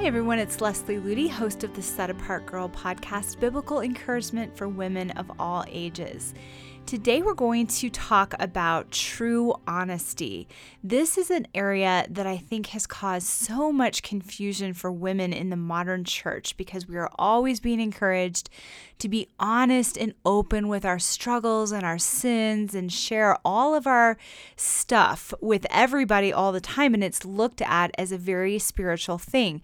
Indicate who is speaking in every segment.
Speaker 1: Hey everyone, it's Leslie Ludy, host of the Set Apart Girl podcast, Biblical Encouragement for Women of All Ages. Today, we're going to talk about true honesty. This is an area that I think has caused so much confusion for women in the modern church because we are always being encouraged to be honest and open with our struggles and our sins and share all of our stuff with everybody all the time. And it's looked at as a very spiritual thing.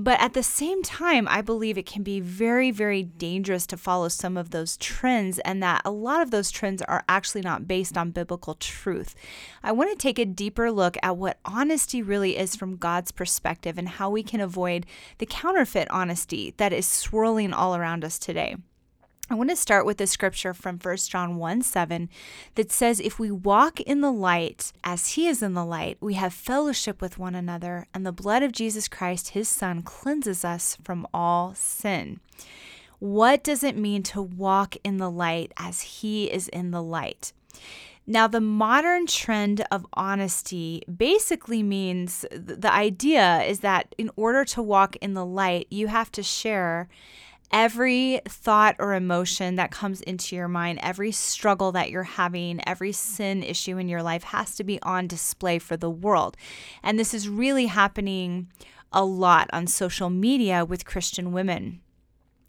Speaker 1: But at the same time, I believe it can be very, very dangerous to follow some of those trends, and that a lot of those trends are actually not based on biblical truth. I want to take a deeper look at what honesty really is from God's perspective and how we can avoid the counterfeit honesty that is swirling all around us today. I want to start with a scripture from 1 John 1 7 that says, If we walk in the light as he is in the light, we have fellowship with one another, and the blood of Jesus Christ, his son, cleanses us from all sin. What does it mean to walk in the light as he is in the light? Now, the modern trend of honesty basically means the idea is that in order to walk in the light, you have to share every thought or emotion that comes into your mind, every struggle that you're having, every sin issue in your life has to be on display for the world. And this is really happening a lot on social media with Christian women.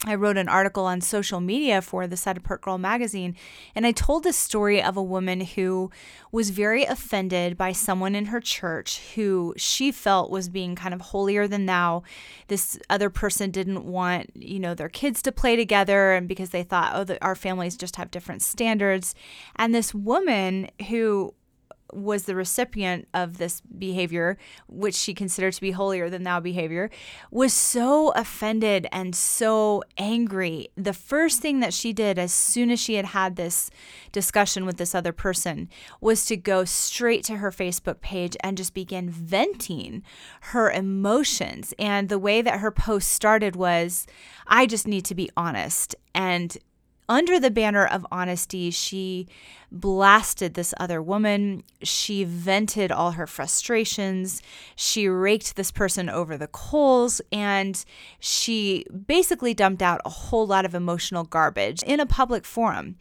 Speaker 1: I wrote an article on social media for the Set Apart Girl magazine, and I told the story of a woman who was very offended by someone in her church who she felt was being kind of holier than thou. This other person didn't want, you know, their kids to play together, and because they thought, oh, the, our families just have different standards. And this woman who was the recipient of this behavior, which she considered to be holier than thou behavior, was so offended and so angry. The first thing that she did as soon as she had had this discussion with this other person was to go straight to her Facebook page and just begin venting her emotions. And the way that her post started was, I just need to be honest. And under the banner of honesty, she blasted this other woman. She vented all her frustrations. She raked this person over the coals and she basically dumped out a whole lot of emotional garbage in a public forum.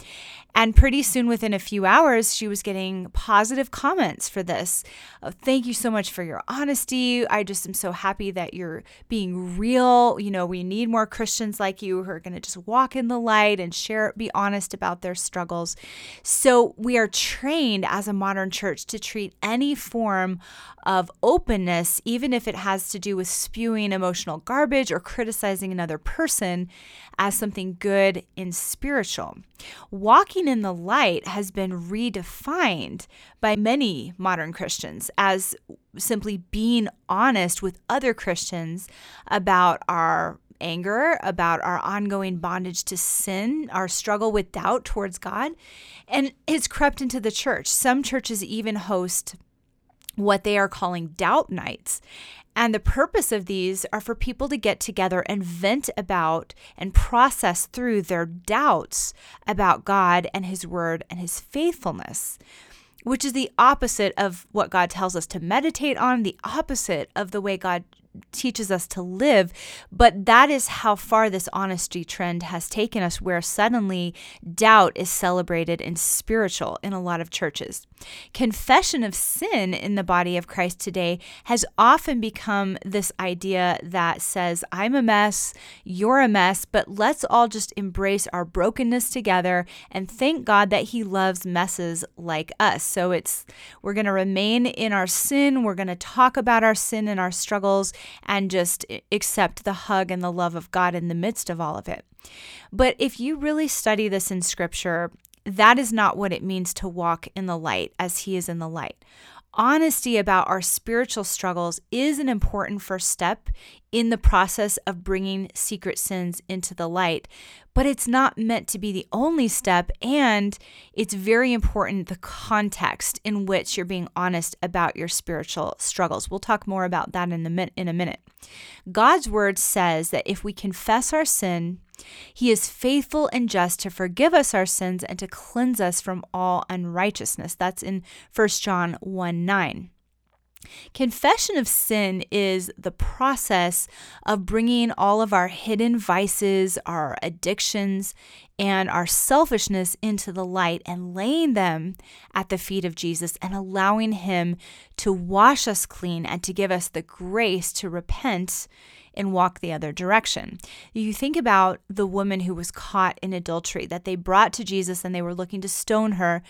Speaker 1: And pretty soon, within a few hours, she was getting positive comments for this. Oh, thank you so much for your honesty. I just am so happy that you're being real. You know, we need more Christians like you who are going to just walk in the light and share, be honest about their struggles. So, we are trained as a modern church to treat any form of openness, even if it has to do with spewing emotional garbage or criticizing another person, as something good and spiritual. Walking in the light has been redefined by many modern Christians as simply being honest with other Christians about our anger, about our ongoing bondage to sin, our struggle with doubt towards God. And it's crept into the church. Some churches even host what they are calling doubt nights. And the purpose of these are for people to get together and vent about and process through their doubts about God and His Word and His faithfulness, which is the opposite of what God tells us to meditate on, the opposite of the way God teaches us to live. But that is how far this honesty trend has taken us, where suddenly doubt is celebrated and spiritual in a lot of churches. Confession of sin in the body of Christ today has often become this idea that says, I'm a mess, you're a mess, but let's all just embrace our brokenness together and thank God that He loves messes like us. So it's, we're going to remain in our sin, we're going to talk about our sin and our struggles, and just accept the hug and the love of God in the midst of all of it. But if you really study this in scripture, that is not what it means to walk in the light as He is in the light. Honesty about our spiritual struggles is an important first step in the process of bringing secret sins into the light, but it's not meant to be the only step. And it's very important the context in which you're being honest about your spiritual struggles. We'll talk more about that in, the, in a minute. God's word says that if we confess our sin, he is faithful and just to forgive us our sins and to cleanse us from all unrighteousness. That's in 1 John 1 9. Confession of sin is the process of bringing all of our hidden vices, our addictions, and our selfishness into the light and laying them at the feet of Jesus and allowing Him to wash us clean and to give us the grace to repent and walk the other direction. You think about the woman who was caught in adultery that they brought to Jesus and they were looking to stone her.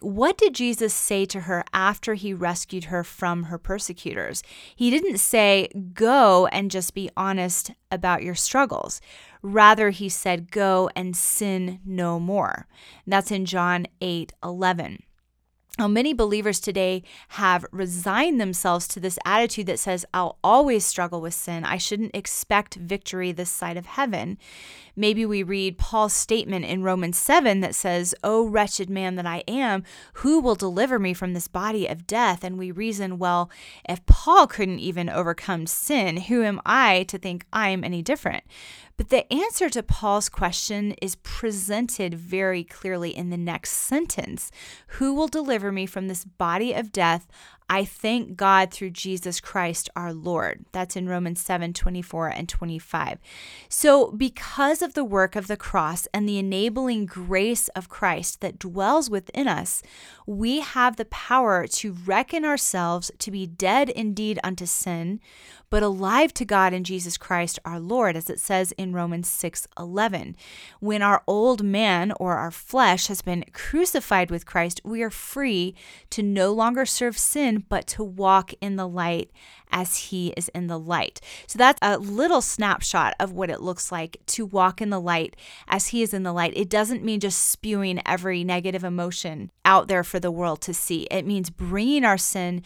Speaker 1: What did Jesus say to her after he rescued her from her persecutors? He didn't say, Go and just be honest about your struggles. Rather, he said, Go and sin no more. That's in John 8 11. Now, many believers today have resigned themselves to this attitude that says, I'll always struggle with sin. I shouldn't expect victory this side of heaven. Maybe we read Paul's statement in Romans 7 that says, O wretched man that I am, who will deliver me from this body of death? And we reason, well, if Paul couldn't even overcome sin, who am I to think I'm any different? But the answer to Paul's question is presented very clearly in the next sentence Who will deliver me from this body of death? I thank God through Jesus Christ our Lord. That's in Romans 7 24 and 25. So, because of the work of the cross and the enabling grace of Christ that dwells within us, we have the power to reckon ourselves to be dead indeed unto sin, but alive to God in Jesus Christ our Lord, as it says in Romans 6 11. When our old man or our flesh has been crucified with Christ, we are free to no longer serve sin, but to walk in the light as he is in the light. So that's a little snapshot of what it looks like to walk in the light as he is in the light. It doesn't mean just spewing every negative emotion out there for the world to see, it means bringing our sin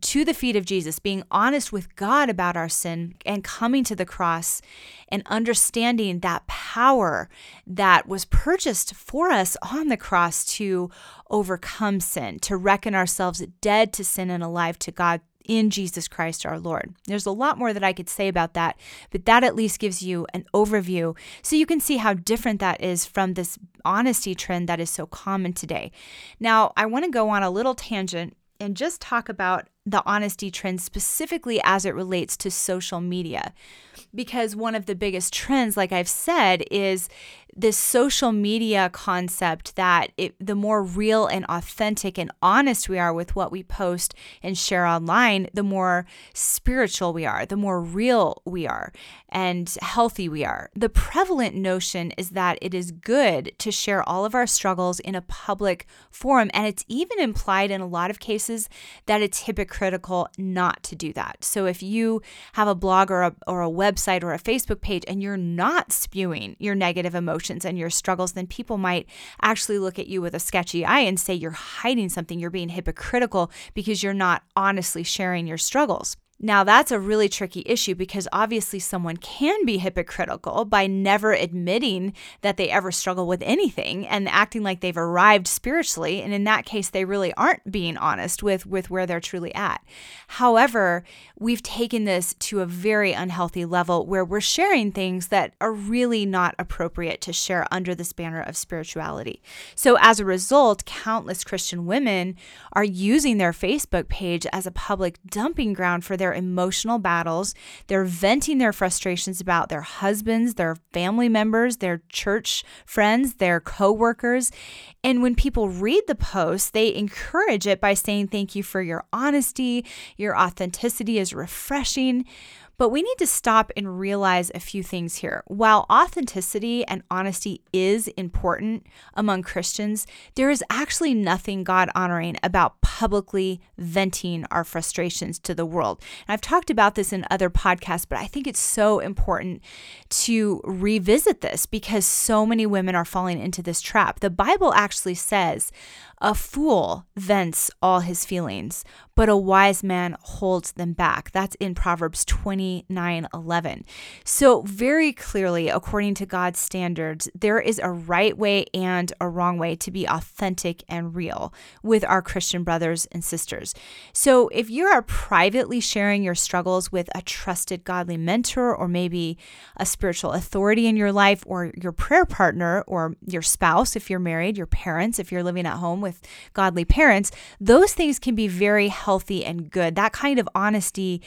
Speaker 1: to the feet of Jesus, being honest with God about our sin and coming to the cross and understanding that power that was purchased for us on the cross to overcome sin, to reckon ourselves dead to sin and alive to God in Jesus Christ our Lord. There's a lot more that I could say about that, but that at least gives you an overview so you can see how different that is from this honesty trend that is so common today. Now, I want to go on a little tangent and just talk about the honesty trend specifically as it relates to social media. Because one of the biggest trends, like I've said, is this social media concept that it, the more real and authentic and honest we are with what we post and share online, the more spiritual we are, the more real we are, and healthy we are. The prevalent notion is that it is good to share all of our struggles in a public forum, and it's even implied in a lot of cases that it's hypocritical not to do that. So if you have a blog or a, or a website or a Facebook page and you're not spewing your negative emotions, emotions and your struggles, then people might actually look at you with a sketchy eye and say you're hiding something, you're being hypocritical because you're not honestly sharing your struggles. Now, that's a really tricky issue because obviously someone can be hypocritical by never admitting that they ever struggle with anything and acting like they've arrived spiritually. And in that case, they really aren't being honest with, with where they're truly at. However, we've taken this to a very unhealthy level where we're sharing things that are really not appropriate to share under this banner of spirituality. So, as a result, countless Christian women are using their Facebook page as a public dumping ground for their their emotional battles. They're venting their frustrations about their husbands, their family members, their church friends, their coworkers. And when people read the post, they encourage it by saying, Thank you for your honesty. Your authenticity is refreshing. But we need to stop and realize a few things here. While authenticity and honesty is important among Christians, there is actually nothing God honoring about publicly venting our frustrations to the world. And I've talked about this in other podcasts, but I think it's so important to revisit this because so many women are falling into this trap. The Bible actually says, a fool vents all his feelings, but a wise man holds them back. That's in Proverbs 29 11. So, very clearly, according to God's standards, there is a right way and a wrong way to be authentic and real with our Christian brothers and sisters. So if you are privately sharing your struggles with a trusted godly mentor or maybe a spiritual authority in your life or your prayer partner or your spouse, if you're married, your parents, if you're living at home with godly parents, those things can be very healthy and good. That kind of honesty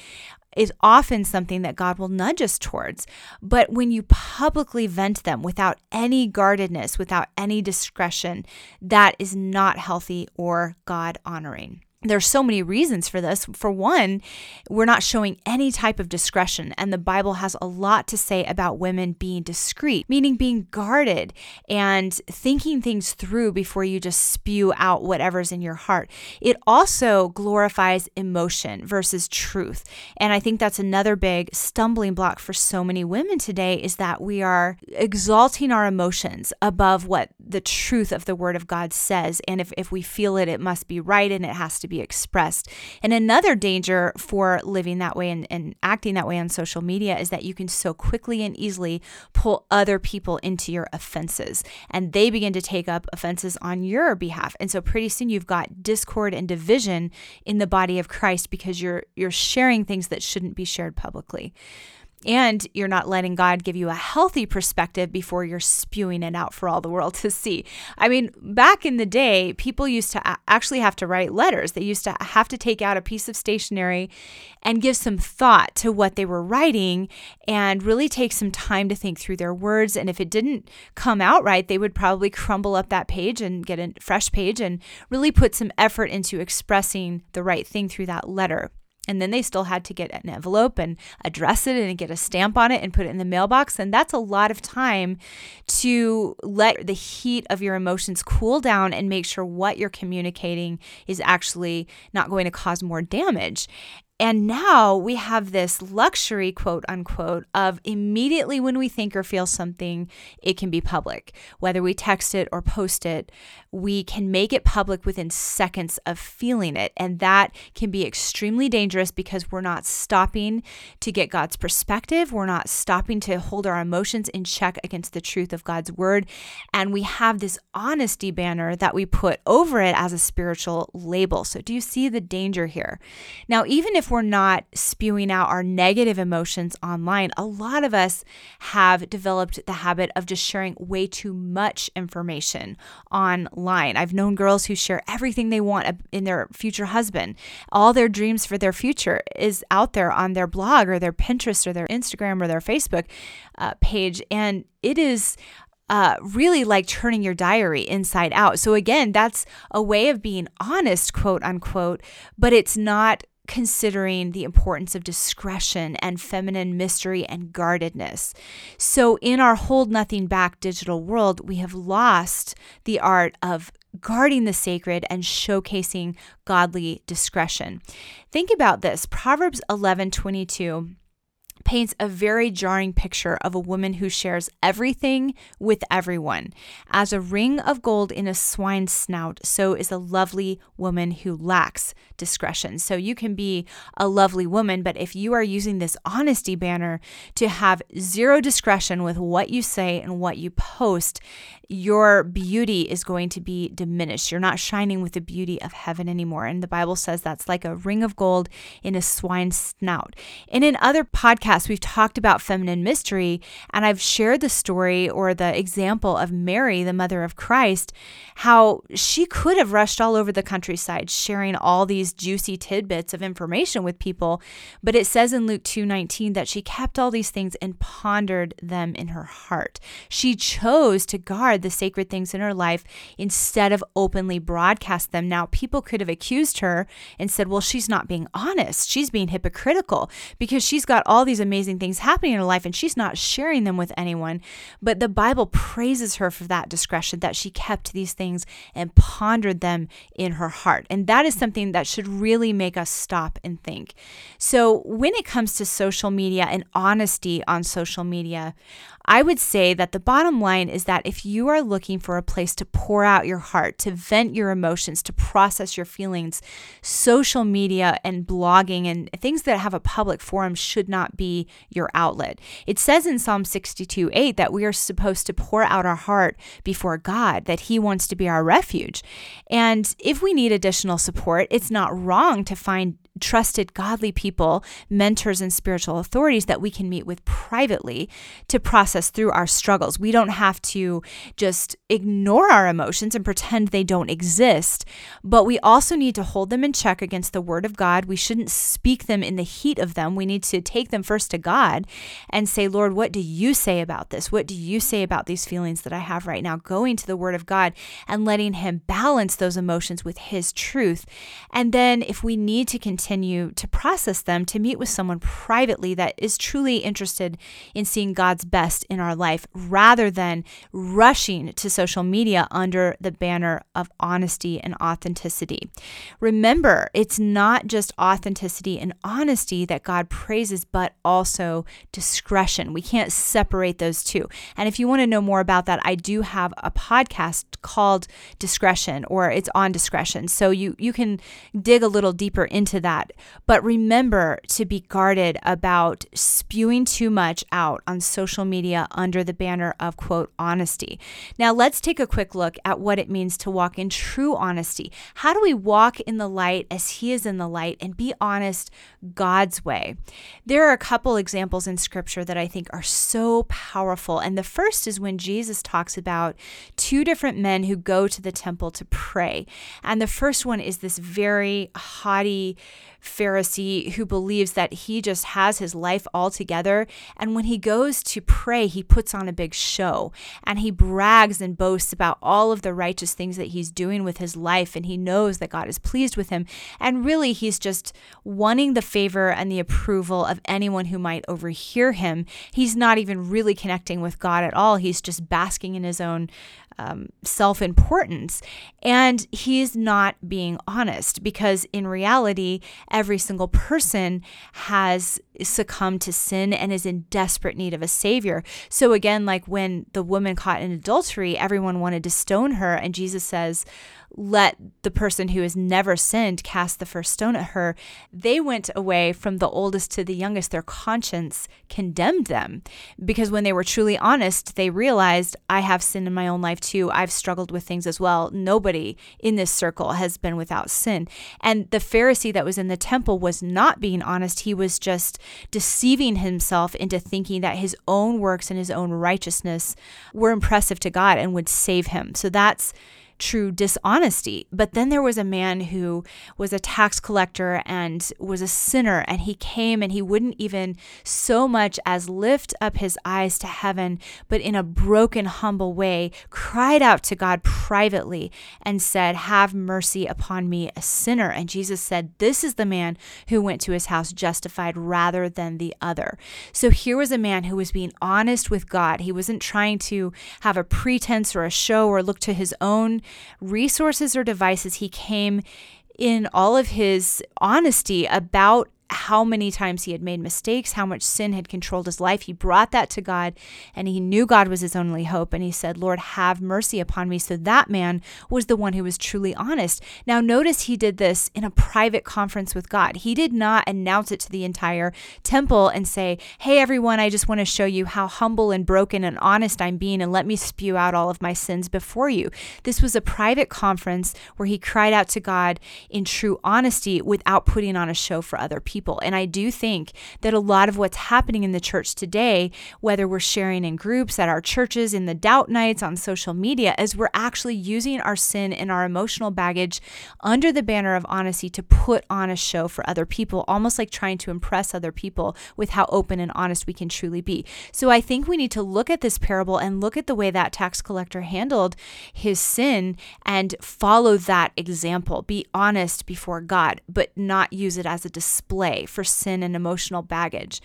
Speaker 1: is often something that God will nudge us towards. But when you publicly vent them without any guardedness, without any discretion, that is not healthy or God honoring there's so many reasons for this. For one, we're not showing any type of discretion, and the Bible has a lot to say about women being discreet, meaning being guarded and thinking things through before you just spew out whatever's in your heart. It also glorifies emotion versus truth. And I think that's another big stumbling block for so many women today is that we are exalting our emotions above what the truth of the Word of God says. And if, if we feel it, it must be right and it has to be be expressed. And another danger for living that way and, and acting that way on social media is that you can so quickly and easily pull other people into your offenses and they begin to take up offenses on your behalf. And so pretty soon you've got discord and division in the body of Christ because you're you're sharing things that shouldn't be shared publicly and you're not letting God give you a healthy perspective before you're spewing it out for all the world to see. I mean, back in the day, people used to actually have to write letters. They used to have to take out a piece of stationery and give some thought to what they were writing and really take some time to think through their words. And if it didn't come out right, they would probably crumble up that page and get a fresh page and really put some effort into expressing the right thing through that letter. And then they still had to get an envelope and address it and get a stamp on it and put it in the mailbox. And that's a lot of time to let the heat of your emotions cool down and make sure what you're communicating is actually not going to cause more damage. And now we have this luxury, quote unquote, of immediately when we think or feel something, it can be public. Whether we text it or post it, we can make it public within seconds of feeling it. And that can be extremely dangerous because we're not stopping to get God's perspective. We're not stopping to hold our emotions in check against the truth of God's word. And we have this honesty banner that we put over it as a spiritual label. So, do you see the danger here? Now, even if if we're not spewing out our negative emotions online, a lot of us have developed the habit of just sharing way too much information online. I've known girls who share everything they want in their future husband. All their dreams for their future is out there on their blog or their Pinterest or their Instagram or their Facebook uh, page. And it is uh, really like turning your diary inside out. So, again, that's a way of being honest, quote unquote, but it's not considering the importance of discretion and feminine mystery and guardedness. So, in our hold nothing back digital world, we have lost the art of guarding the sacred and showcasing godly discretion. Think about this Proverbs 11 22 paints a very jarring picture of a woman who shares everything with everyone. As a ring of gold in a swine's snout, so is a lovely woman who lacks discretion. So you can be a lovely woman, but if you are using this honesty banner to have zero discretion with what you say and what you post, your beauty is going to be diminished. You're not shining with the beauty of heaven anymore. And the Bible says that's like a ring of gold in a swine's snout. And in other podcasts, we've talked about feminine mystery, and I've shared the story or the example of Mary, the mother of Christ, how she could have rushed all over the countryside sharing all these juicy tidbits of information with people, but it says in Luke 2:19 that she kept all these things and pondered them in her heart. She chose to guard the sacred things in her life instead of openly broadcast them. Now, people could have accused her and said, well, she's not being honest. She's being hypocritical because she's got all these amazing things happening in her life and she's not sharing them with anyone. But the Bible praises her for that discretion, that she kept these things and pondered them in her heart. And that is something that should really make us stop and think. So, when it comes to social media and honesty on social media, I would say that the bottom line is that if you are looking for a place to pour out your heart, to vent your emotions, to process your feelings, social media and blogging and things that have a public forum should not be your outlet. It says in Psalm 62 8 that we are supposed to pour out our heart before God, that He wants to be our refuge. And if we need additional support, it's not wrong to find trusted, godly people, mentors, and spiritual authorities that we can meet with privately to process through our struggles. We don't have to just ignore our emotions and pretend they don't exist, but we also need to hold them in check against the Word of God. We shouldn't speak them in the heat of them. We need to take them first to God and say, Lord, what do you say about this? What do you say about these feelings that I have right now? Going to the Word of God and letting Him balance those emotions with His truth. And then if we need to continue, continue to process them, to meet with someone privately that is truly interested in seeing God's best in our life rather than rushing to social media under the banner of honesty and authenticity. Remember, it's not just authenticity and honesty that God praises, but also discretion. We can't separate those two. And if you want to know more about that, I do have a podcast called Discretion or it's on discretion. So you you can dig a little deeper into that that. But remember to be guarded about spewing too much out on social media under the banner of quote honesty. Now, let's take a quick look at what it means to walk in true honesty. How do we walk in the light as He is in the light and be honest God's way? There are a couple examples in scripture that I think are so powerful. And the first is when Jesus talks about two different men who go to the temple to pray. And the first one is this very haughty, Pharisee who believes that he just has his life all together. And when he goes to pray, he puts on a big show and he brags and boasts about all of the righteous things that he's doing with his life. And he knows that God is pleased with him. And really, he's just wanting the favor and the approval of anyone who might overhear him. He's not even really connecting with God at all. He's just basking in his own um, self importance. And he's not being honest because in reality, every single person has succumbed to sin and is in desperate need of a savior. So, again, like when the woman caught in adultery, everyone wanted to stone her, and Jesus says, let the person who has never sinned cast the first stone at her, they went away from the oldest to the youngest. Their conscience condemned them because when they were truly honest, they realized, I have sin in my own life too. I've struggled with things as well. Nobody in this circle has been without sin. And the Pharisee that was in the temple was not being honest. He was just deceiving himself into thinking that his own works and his own righteousness were impressive to God and would save him. So that's true dishonesty. But then there was a man who was a tax collector and was a sinner, and he came and he wouldn't even so much as lift up his eyes to heaven, but in a broken, humble way, cried out to God privately and said, Have mercy upon me, a sinner. And Jesus said, This is the man who went to his house justified rather than the other. So here was a man who was being honest with God. He wasn't trying to have a pretense or a show or look to his own resources or devices, he came in all of his honesty about how many times he had made mistakes, how much sin had controlled his life. He brought that to God and he knew God was his only hope. And he said, Lord, have mercy upon me. So that man was the one who was truly honest. Now, notice he did this in a private conference with God. He did not announce it to the entire temple and say, Hey, everyone, I just want to show you how humble and broken and honest I'm being, and let me spew out all of my sins before you. This was a private conference where he cried out to God in true honesty without putting on a show for other people people. And I do think that a lot of what's happening in the church today, whether we're sharing in groups at our churches, in the doubt nights, on social media, is we're actually using our sin and our emotional baggage under the banner of honesty to put on a show for other people, almost like trying to impress other people with how open and honest we can truly be. So I think we need to look at this parable and look at the way that tax collector handled his sin and follow that example. Be honest before God, but not use it as a display for sin and emotional baggage.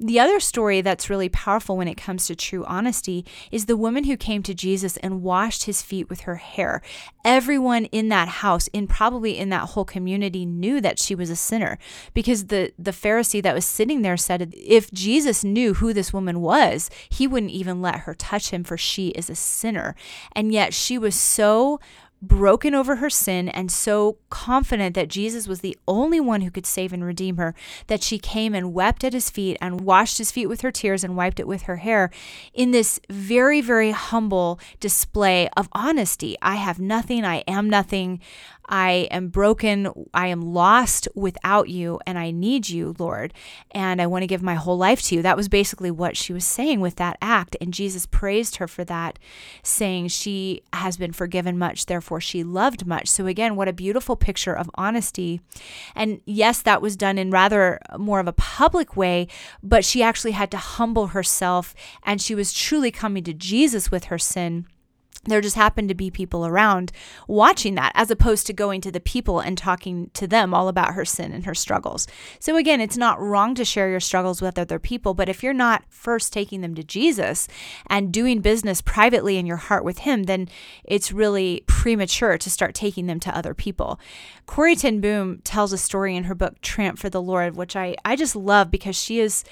Speaker 1: The other story that's really powerful when it comes to true honesty is the woman who came to Jesus and washed his feet with her hair. Everyone in that house, in probably in that whole community, knew that she was a sinner because the, the Pharisee that was sitting there said, if Jesus knew who this woman was, he wouldn't even let her touch him, for she is a sinner. And yet she was so broken over her sin and so confident that Jesus was the only one who could save and redeem her that she came and wept at his feet and washed his feet with her tears and wiped it with her hair in this very, very humble display of honesty. I have nothing. I am nothing. I am broken. I am lost without you, and I need you, Lord. And I want to give my whole life to you. That was basically what she was saying with that act. And Jesus praised her for that, saying she has been forgiven much, therefore she loved much. So, again, what a beautiful picture of honesty. And yes, that was done in rather more of a public way, but she actually had to humble herself and she was truly coming to Jesus with her sin there just happened to be people around watching that as opposed to going to the people and talking to them all about her sin and her struggles. So, again, it's not wrong to share your struggles with other people, but if you're not first taking them to Jesus and doing business privately in your heart with Him, then it's really premature to start taking them to other people. Corrie ten Boom tells a story in her book, Tramp for the Lord, which I, I just love because she is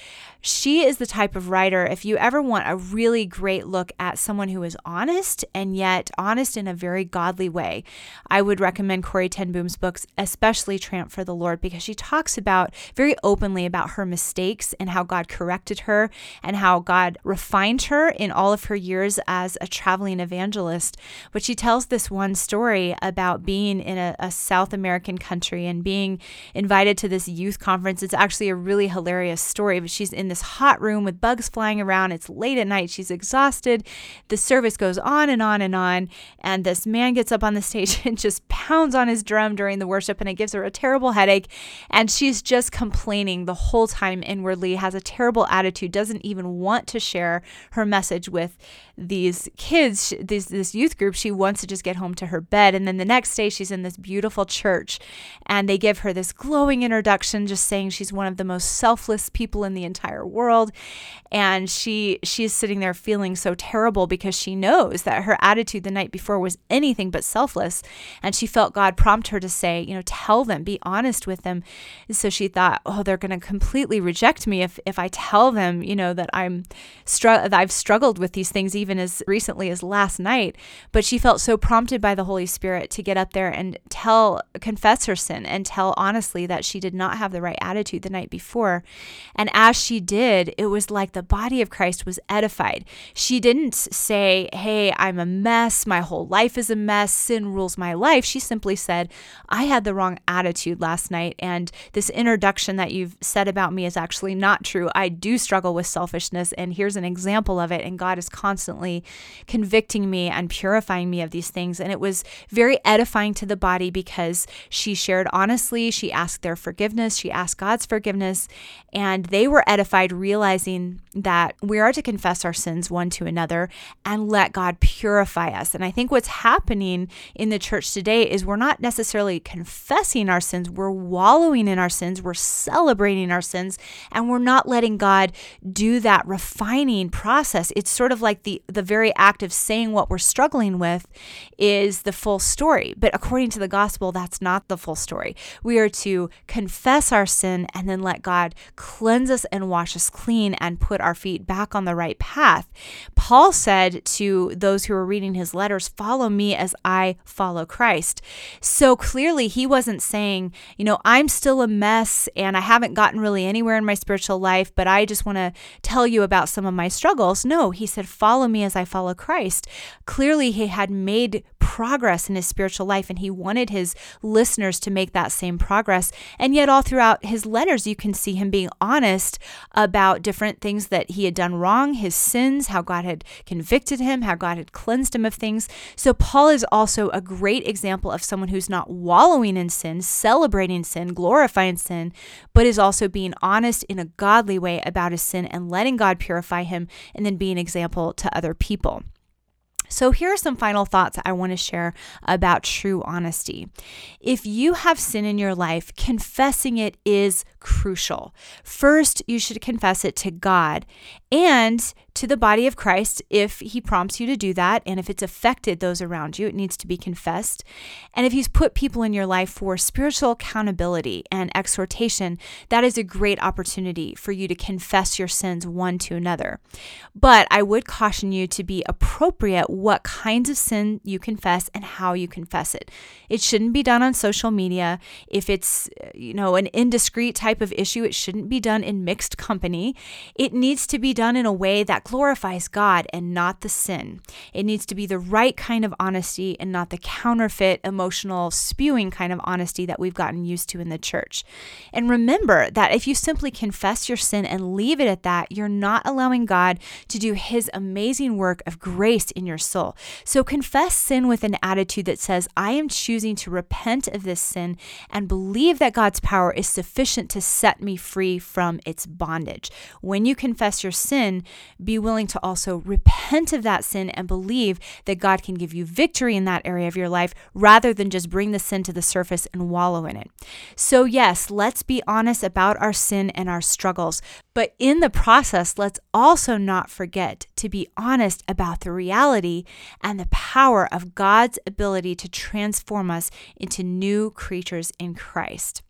Speaker 1: she is the type of writer, if you ever want a really great look at someone who is honest and yet honest in a very godly way, I would recommend Corrie ten Boom's books, especially Tramp for the Lord, because she talks about very openly about her mistakes and how God corrected her and how God refined her in all of her years as a traveling evangelist. But she tells this one story about being in a, a South American country and being invited to this youth conference. It's actually a really hilarious story, but she's in this hot room with bugs flying around. It's late at night. She's exhausted. The service goes on and on and on. And this man gets up on the stage and just pounds on his drum during the worship, and it gives her a terrible headache. And she's just complaining the whole time inwardly, has a terrible attitude, doesn't even want to share her message with these kids, this, this youth group. She wants to just get home to her bed. And then the next day, she's in this beautiful church, and they give her this glowing introduction, just saying she's one of the most selfless people in the entire world. And she she's sitting there feeling so terrible because she knows that her attitude the night before was anything but selfless. And she felt God prompt her to say you know tell them be honest with them. And so she thought oh they're going to completely reject me if if I tell them you know that I'm str- that I've struggled with these things even as recently as last night. But she felt so prompted by the Holy Spirit to get up there and tell confess her sin and tell honestly that she did not have the right attitude the night before and as she did, it was like the body of Christ was edified. She didn't say, Hey, I'm a mess. My whole life is a mess. Sin rules my life. She simply said, I had the wrong attitude last night. And this introduction that you've said about me is actually not true. I do struggle with selfishness. And here's an example of it. And God is constantly convicting me and purifying me of these things. And it was very edifying to the body because she shared honestly. She asked their forgiveness. She asked God's forgiveness. And they were edified realizing that we are to confess our sins one to another and let God purify us. And I think what's happening in the church today is we're not necessarily confessing our sins, we're wallowing in our sins, we're celebrating our sins, and we're not letting God do that refining process. It's sort of like the, the very act of saying what we're struggling with is the full story. But according to the gospel, that's not the full story. We are to confess our sin and then let God cleanse us and wash us clean and put our feet back on the right path. Paul said to those who were reading his letters, Follow me as I follow Christ. So clearly, he wasn't saying, You know, I'm still a mess and I haven't gotten really anywhere in my spiritual life, but I just want to tell you about some of my struggles. No, he said, Follow me as I follow Christ. Clearly, he had made progress in his spiritual life and he wanted his listeners to make that same progress. And yet, all throughout his letters, you can see him being honest about different things that he had done wrong, his sins, how God had convicted him, how God had cleansed him of things. So, Paul is also a great example of someone who's not wallowing in sin, celebrating sin, glorifying sin, but is also being honest in a godly way about his sin and letting God purify him and then be an example to other people. So, here are some final thoughts I want to share about true honesty. If you have sin in your life, confessing it is crucial. First, you should confess it to God and to the body of Christ if he prompts you to do that. And if it's affected those around you, it needs to be confessed. And if he's put people in your life for spiritual accountability and exhortation, that is a great opportunity for you to confess your sins one to another. But I would caution you to be appropriate what kinds of sin you confess and how you confess it. It shouldn't be done on social media. If it's, you know, an indiscreet type of issue, it shouldn't be done in mixed company. It needs to be done in a way that glorifies God and not the sin. It needs to be the right kind of honesty and not the counterfeit, emotional, spewing kind of honesty that we've gotten used to in the church. And remember that if you simply confess your sin and leave it at that, you're not allowing God to do his amazing work of grace in your soul. So confess sin with an attitude that says, I am choosing to repent of this sin and believe that God's power is sufficient to set me free from its bondage. When you confess your sin, be willing to also repent of that sin and believe that God can give you victory in that area of your life rather than just bring the sin to the surface and wallow in it. So, yes, let's be honest about our sin and our struggles, but in the process, let's also not forget to be honest about the reality and the power of God's ability to transform us into new creatures in Christ.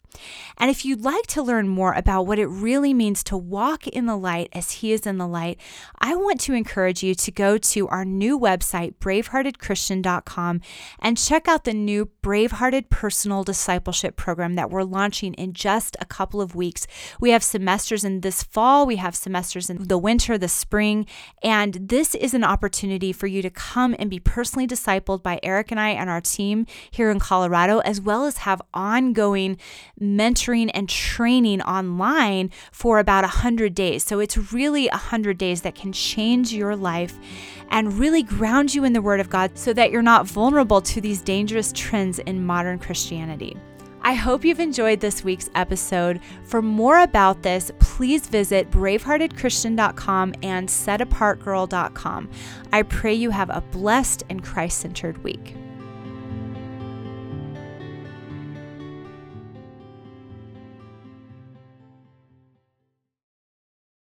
Speaker 1: And if you'd like to learn more about what it really means to walk in the light as He is in the light, I want to encourage you to go to our new website, braveheartedchristian.com, and check out the new Bravehearted Personal Discipleship program that we're launching in just a couple of weeks. We have semesters in this fall, we have semesters in the winter, the spring, and this is an opportunity for you to come and be personally discipled by Eric and I and our team here in Colorado, as well as have ongoing mentoring and training online for about 100 days. So it's really 100 days that can change your life and really ground you in the Word of God so that you're not vulnerable to these dangerous trends in modern Christianity. I hope you've enjoyed this week's episode. For more about this, please visit braveheartedchristian.com and setapartgirl.com. I pray you have a blessed and Christ centered week.